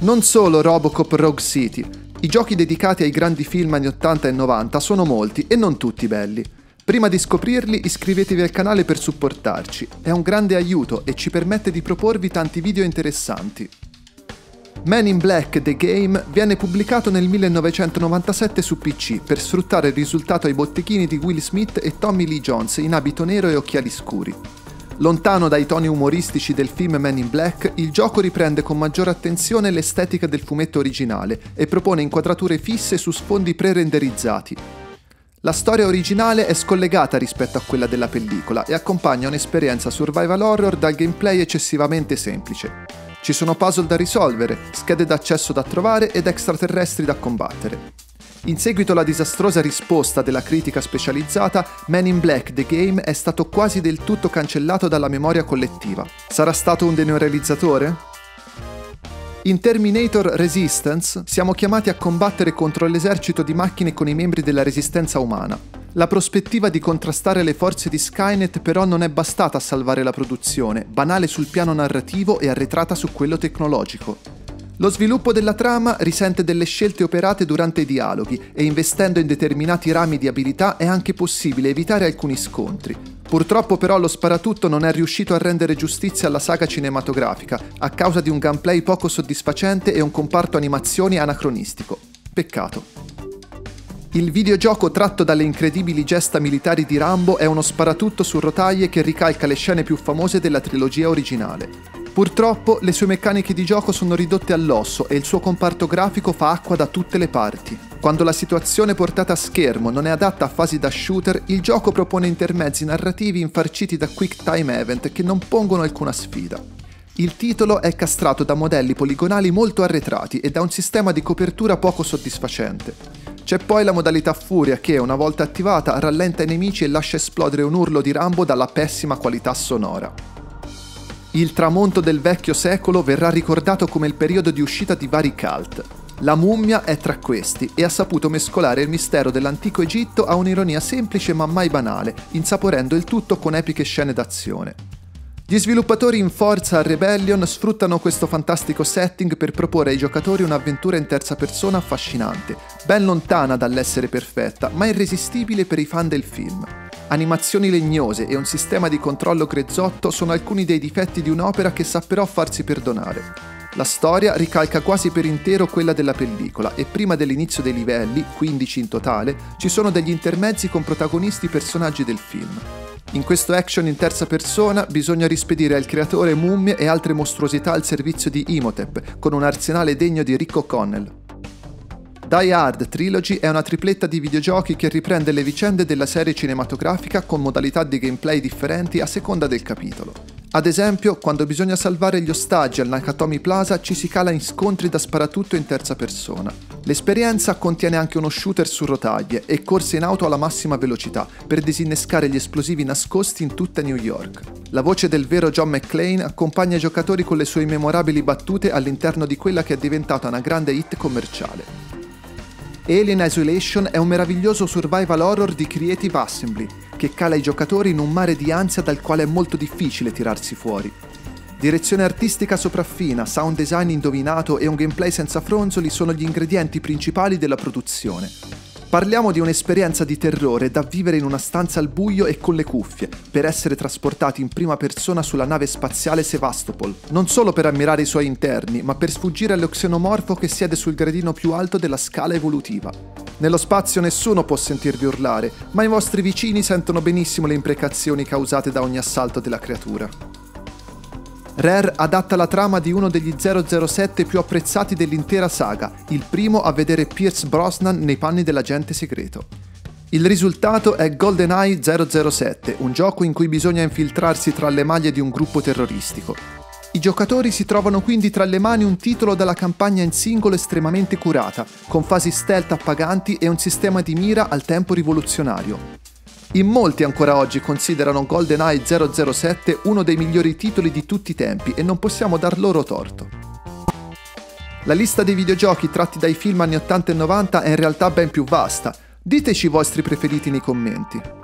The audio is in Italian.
Non solo Robocop Rogue City, i giochi dedicati ai grandi film anni 80 e 90 sono molti e non tutti belli. Prima di scoprirli iscrivetevi al canale per supportarci, è un grande aiuto e ci permette di proporvi tanti video interessanti. Man in Black The Game viene pubblicato nel 1997 su PC per sfruttare il risultato ai botteghini di Will Smith e Tommy Lee Jones in abito nero e occhiali scuri. Lontano dai toni umoristici del film Man in Black, il gioco riprende con maggiore attenzione l'estetica del fumetto originale e propone inquadrature fisse su sfondi pre-renderizzati. La storia originale è scollegata rispetto a quella della pellicola e accompagna un'esperienza survival horror dal gameplay eccessivamente semplice. Ci sono puzzle da risolvere, schede d'accesso da trovare ed extraterrestri da combattere. In seguito alla disastrosa risposta della critica specializzata, Man in Black The Game è stato quasi del tutto cancellato dalla memoria collettiva. Sarà stato un deneorealizzatore? In Terminator Resistance siamo chiamati a combattere contro l'esercito di macchine con i membri della resistenza umana. La prospettiva di contrastare le forze di Skynet però non è bastata a salvare la produzione, banale sul piano narrativo e arretrata su quello tecnologico. Lo sviluppo della trama risente delle scelte operate durante i dialoghi e investendo in determinati rami di abilità è anche possibile evitare alcuni scontri. Purtroppo però lo sparatutto non è riuscito a rendere giustizia alla saga cinematografica a causa di un gameplay poco soddisfacente e un comparto animazioni anacronistico. Peccato. Il videogioco tratto dalle incredibili gesta militari di Rambo è uno sparatutto su rotaie che ricalca le scene più famose della trilogia originale. Purtroppo le sue meccaniche di gioco sono ridotte all'osso e il suo comparto grafico fa acqua da tutte le parti. Quando la situazione portata a schermo non è adatta a fasi da shooter, il gioco propone intermezzi narrativi infarciti da quick time event che non pongono alcuna sfida. Il titolo è castrato da modelli poligonali molto arretrati e da un sistema di copertura poco soddisfacente. C'è poi la modalità furia che, una volta attivata, rallenta i nemici e lascia esplodere un urlo di Rambo dalla pessima qualità sonora. Il tramonto del vecchio secolo verrà ricordato come il periodo di uscita di vari cult. La mummia è tra questi e ha saputo mescolare il mistero dell'antico Egitto a un'ironia semplice ma mai banale, insaporendo il tutto con epiche scene d'azione. Gli sviluppatori in Forza Rebellion sfruttano questo fantastico setting per proporre ai giocatori un'avventura in terza persona affascinante, ben lontana dall'essere perfetta, ma irresistibile per i fan del film. Animazioni legnose e un sistema di controllo grezzotto sono alcuni dei difetti di un'opera che sa però farsi perdonare. La storia ricalca quasi per intero quella della pellicola e prima dell'inizio dei livelli, 15 in totale, ci sono degli intermezzi con protagonisti personaggi del film. In questo action in terza persona bisogna rispedire al creatore mummie e altre mostruosità al servizio di Imhotep, con un arsenale degno di Rick O'Connell. Die Hard Trilogy è una tripletta di videogiochi che riprende le vicende della serie cinematografica con modalità di gameplay differenti a seconda del capitolo. Ad esempio, quando bisogna salvare gli ostaggi al Nakatomi Plaza ci si cala in scontri da sparatutto in terza persona. L'esperienza contiene anche uno shooter su rotaie e corse in auto alla massima velocità per disinnescare gli esplosivi nascosti in tutta New York. La voce del vero John McClane accompagna i giocatori con le sue immemorabili battute all'interno di quella che è diventata una grande hit commerciale. Alien Isolation è un meraviglioso survival horror di Creative Assembly, che cala i giocatori in un mare di ansia dal quale è molto difficile tirarsi fuori. Direzione artistica sopraffina, sound design indovinato e un gameplay senza fronzoli sono gli ingredienti principali della produzione. Parliamo di un'esperienza di terrore da vivere in una stanza al buio e con le cuffie, per essere trasportati in prima persona sulla nave spaziale Sevastopol, non solo per ammirare i suoi interni, ma per sfuggire allo xenomorfo che siede sul gradino più alto della scala evolutiva. Nello spazio nessuno può sentirvi urlare, ma i vostri vicini sentono benissimo le imprecazioni causate da ogni assalto della creatura. Rare adatta la trama di uno degli 007 più apprezzati dell'intera saga, il primo a vedere Pierce Brosnan nei panni dell'agente segreto. Il risultato è GoldenEye 007, un gioco in cui bisogna infiltrarsi tra le maglie di un gruppo terroristico. I giocatori si trovano quindi tra le mani un titolo dalla campagna in singolo estremamente curata, con fasi stealth appaganti e un sistema di mira al tempo rivoluzionario. In molti ancora oggi considerano GoldenEye 007 uno dei migliori titoli di tutti i tempi e non possiamo dar loro torto. La lista dei videogiochi tratti dai film anni 80 e 90 è in realtà ben più vasta. Diteci i vostri preferiti nei commenti.